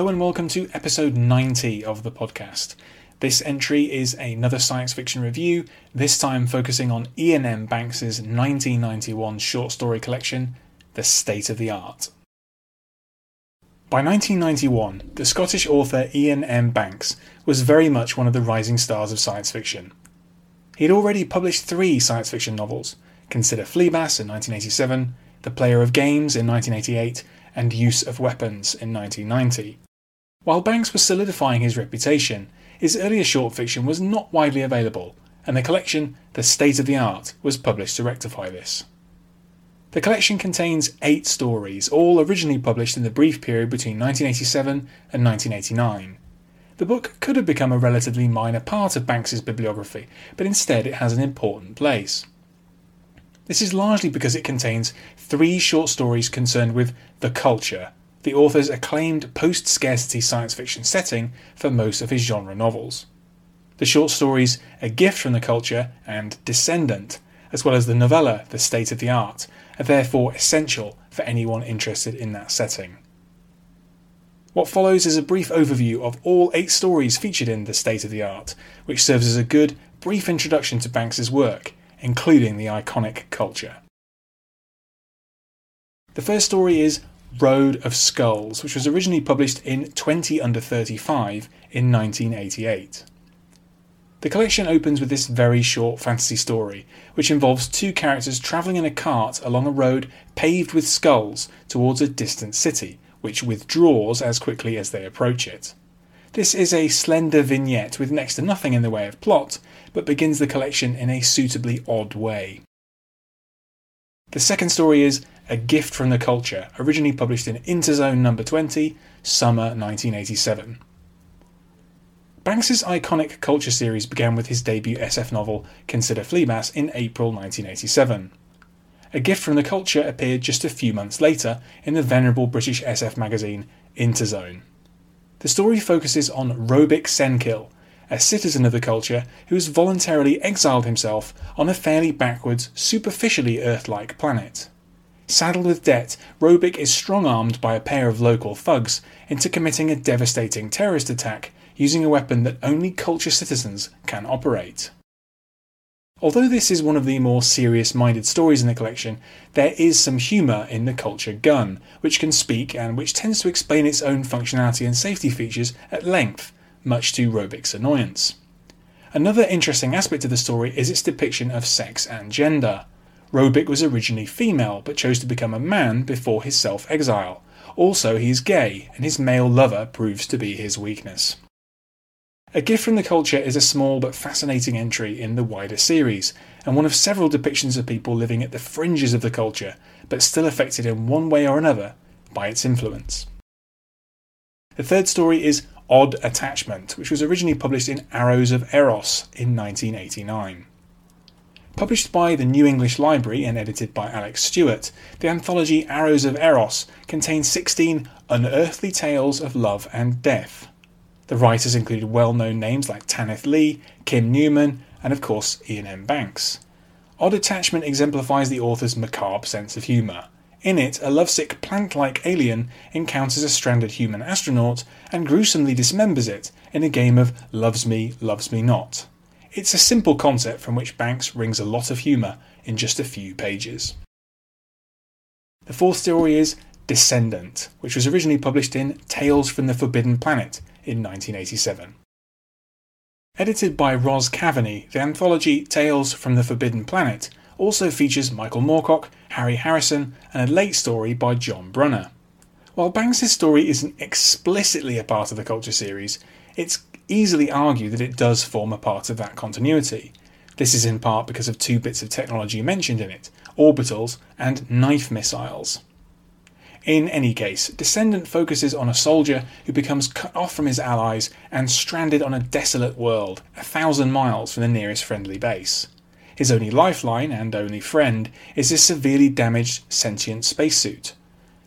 Hello and welcome to episode 90 of the podcast. This entry is another science fiction review, this time focusing on Iain M. Banks's 1991 short story collection, The State of the Art. By 1991, the Scottish author Iain M. Banks was very much one of the rising stars of science fiction. He had already published three science fiction novels Consider Phlebas in 1987, The Player of Games in 1988, and use of weapons in 1990. While Banks was solidifying his reputation, his earlier short fiction was not widely available, and the collection, The State of the Art, was published to rectify this. The collection contains eight stories, all originally published in the brief period between 1987 and 1989. The book could have become a relatively minor part of Banks's bibliography, but instead it has an important place. This is largely because it contains three short stories concerned with the culture, the author's acclaimed post scarcity science fiction setting for most of his genre novels. The short stories A Gift from the Culture and Descendant, as well as the novella The State of the Art, are therefore essential for anyone interested in that setting. What follows is a brief overview of all eight stories featured in The State of the Art, which serves as a good, brief introduction to Banks's work including the iconic culture. The first story is Road of Skulls, which was originally published in 20 Under 35 in 1988. The collection opens with this very short fantasy story, which involves two characters travelling in a cart along a road paved with skulls towards a distant city, which withdraws as quickly as they approach it. This is a slender vignette with next to nothing in the way of plot, but begins the collection in a suitably odd way. The second story is A Gift from the Culture, originally published in Interzone number 20, summer 1987. Banks's iconic culture series began with his debut SF novel Consider Phlebas in April 1987. A Gift from the Culture appeared just a few months later in the venerable British SF magazine Interzone. The story focuses on Robic Senkill, a citizen of the culture who has voluntarily exiled himself on a fairly backwards, superficially Earth like planet. Saddled with debt, Robic is strong armed by a pair of local thugs into committing a devastating terrorist attack using a weapon that only culture citizens can operate. Although this is one of the more serious minded stories in the collection, there is some humour in the Culture Gun, which can speak and which tends to explain its own functionality and safety features at length, much to Robic's annoyance. Another interesting aspect of the story is its depiction of sex and gender. Robic was originally female, but chose to become a man before his self exile. Also, he is gay, and his male lover proves to be his weakness. A Gift from the Culture is a small but fascinating entry in the wider series, and one of several depictions of people living at the fringes of the culture, but still affected in one way or another by its influence. The third story is Odd Attachment, which was originally published in Arrows of Eros in 1989. Published by the New English Library and edited by Alex Stewart, the anthology Arrows of Eros contains 16 unearthly tales of love and death. The writers included well known names like Tanith Lee, Kim Newman, and of course Iain M. Banks. Odd Attachment exemplifies the author's macabre sense of humour. In it, a lovesick plant like alien encounters a stranded human astronaut and gruesomely dismembers it in a game of Loves Me, Loves Me Not. It's a simple concept from which Banks wrings a lot of humour in just a few pages. The fourth story is Descendant, which was originally published in Tales from the Forbidden Planet in 1987. Edited by Roz Kaveney, the anthology Tales from the Forbidden Planet also features Michael Moorcock, Harry Harrison, and a late story by John Brunner. While Banks' story isn't explicitly a part of the Culture series, it's easily argue that it does form a part of that continuity. This is in part because of two bits of technology mentioned in it orbitals and knife missiles. In any case, Descendant focuses on a soldier who becomes cut off from his allies and stranded on a desolate world, a thousand miles from the nearest friendly base. His only lifeline and only friend is his severely damaged sentient spacesuit.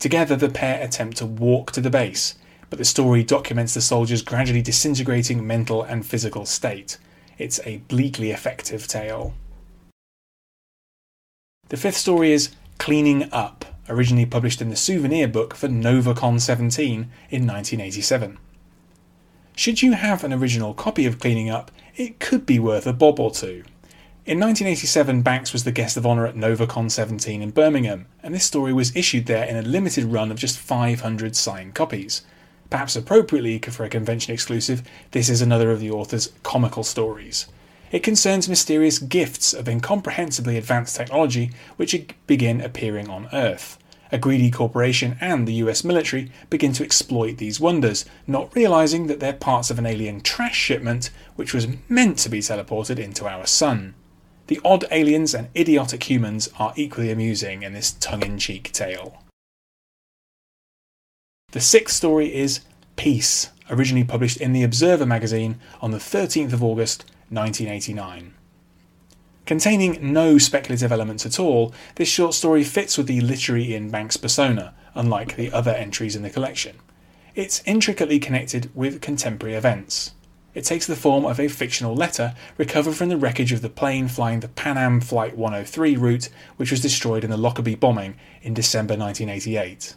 Together, the pair attempt to walk to the base, but the story documents the soldier's gradually disintegrating mental and physical state. It's a bleakly effective tale. The fifth story is Cleaning Up, originally published in the souvenir book for NovaCon 17 in 1987. Should you have an original copy of Cleaning Up, it could be worth a bob or two. In 1987, Banks was the guest of honour at NovaCon 17 in Birmingham, and this story was issued there in a limited run of just 500 signed copies. Perhaps appropriately for a convention exclusive, this is another of the author's comical stories. It concerns mysterious gifts of incomprehensibly advanced technology which begin appearing on Earth. A greedy corporation and the US military begin to exploit these wonders, not realizing that they're parts of an alien trash shipment which was meant to be teleported into our sun. The odd aliens and idiotic humans are equally amusing in this tongue in cheek tale. The sixth story is Peace, originally published in the Observer magazine on the 13th of August 1989. Containing no speculative elements at all, this short story fits with the literary Iain Banks persona, unlike the other entries in the collection. It's intricately connected with contemporary events. It takes the form of a fictional letter recovered from the wreckage of the plane flying the Pan Am Flight 103 route, which was destroyed in the Lockerbie bombing in December 1988.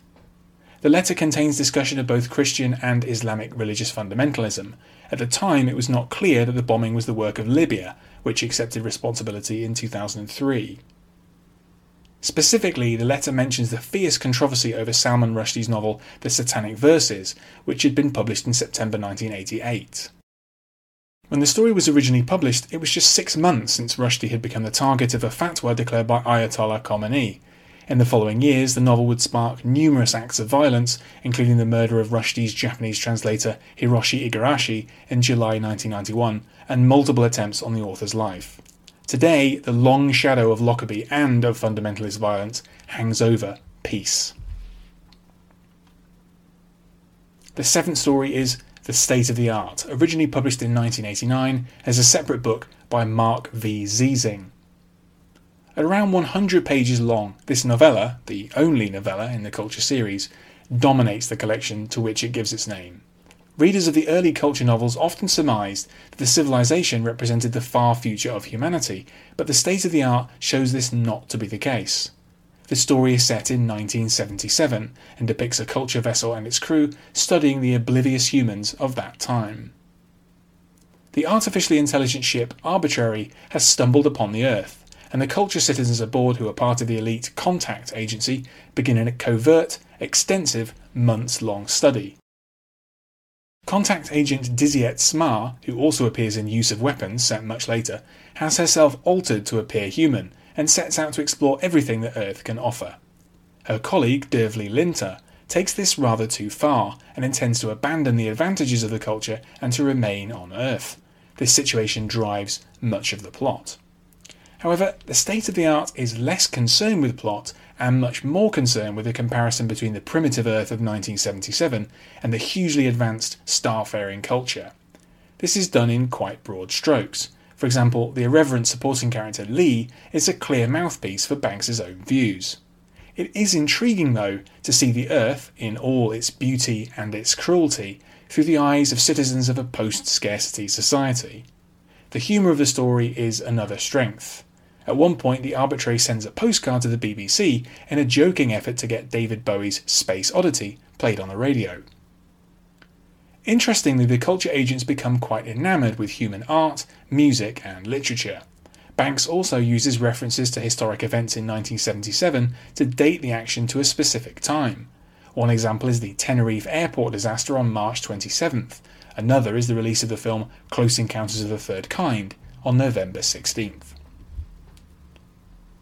The letter contains discussion of both Christian and Islamic religious fundamentalism. At the time, it was not clear that the bombing was the work of Libya, which accepted responsibility in 2003. Specifically, the letter mentions the fierce controversy over Salman Rushdie's novel The Satanic Verses, which had been published in September 1988. When the story was originally published, it was just six months since Rushdie had become the target of a fatwa declared by Ayatollah Khomeini. In the following years, the novel would spark numerous acts of violence, including the murder of Rushdie's Japanese translator Hitoshi Igarashi in July 1991, and multiple attempts on the author's life. Today, the long shadow of Lockerbie and of fundamentalist violence hangs over peace. The seventh story is the State of the Art, originally published in 1989 as a separate book by Mark V. Ziesing. At around 100 pages long, this novella, the only novella in the Culture series, dominates the collection to which it gives its name. Readers of the early Culture novels often surmised that the civilization represented the far future of humanity, but the state of the art shows this not to be the case. The story is set in 1977 and depicts a culture vessel and its crew studying the oblivious humans of that time. The artificially intelligent ship Arbitrary has stumbled upon the Earth, and the culture citizens aboard who are part of the elite contact agency begin a covert, extensive, months long study. Contact agent Diziet Sma, who also appears in Use of Weapons set much later, has herself altered to appear human and sets out to explore everything that Earth can offer. Her colleague, Dervley Linter, takes this rather too far and intends to abandon the advantages of the culture and to remain on Earth. This situation drives much of the plot. However, the state of the art is less concerned with plot and much more concerned with the comparison between the primitive Earth of 1977 and the hugely advanced starfaring culture. This is done in quite broad strokes. For example, the irreverent supporting character Li is a clear mouthpiece for Banks's own views. It is intriguing, though, to see the Earth, in all its beauty and its cruelty, through the eyes of citizens of a post scarcity society. The humour of the story is another strength. At one point, the arbitrary sends a postcard to the BBC in a joking effort to get David Bowie's Space Oddity played on the radio. Interestingly, the culture agents become quite enamoured with human art, music, and literature. Banks also uses references to historic events in 1977 to date the action to a specific time. One example is the Tenerife airport disaster on March 27th. Another is the release of the film Close Encounters of the Third Kind on November 16th.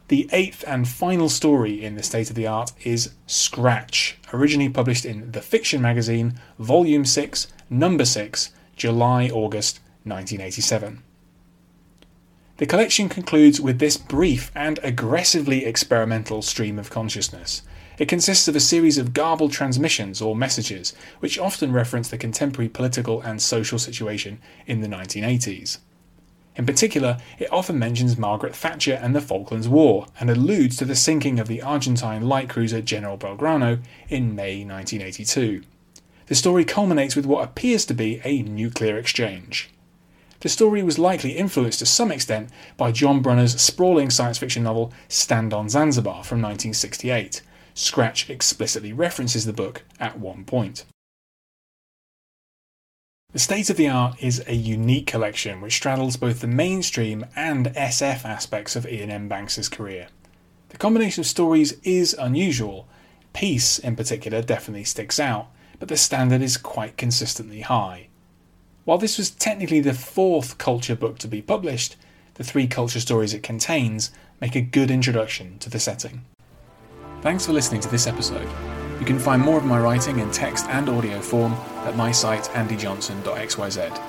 The eighth and final story in the state of the art is Scratch, originally published in The Fiction magazine, Volume 6, Number 6, July August 1987. The collection concludes with this brief and aggressively experimental stream of consciousness. It consists of a series of garbled transmissions or messages, which often reference the contemporary political and social situation in the 1980s. In particular, it often mentions Margaret Thatcher and the Falklands War, and alludes to the sinking of the Argentine light cruiser General Belgrano in May 1982. The story culminates with what appears to be a nuclear exchange. The story was likely influenced to some extent by John Brunner's sprawling science fiction novel Stand on Zanzibar from 1968, Scratch explicitly references the book at one point. The State of the Art is a unique collection which straddles both the mainstream and SF aspects of Iain M. Banks' career. The combination of stories is unusual. Peace, in particular, definitely sticks out, but the standard is quite consistently high. While this was technically the fourth culture book to be published, the three culture stories it contains make a good introduction to the setting. Thanks for listening to this episode. You can find more of my writing in text and audio form at my site andyjohnson.xyz.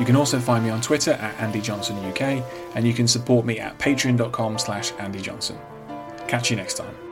You can also find me on Twitter at andyjohnsonuk and you can support me at patreon.com slash andyjohnson. Catch you next time.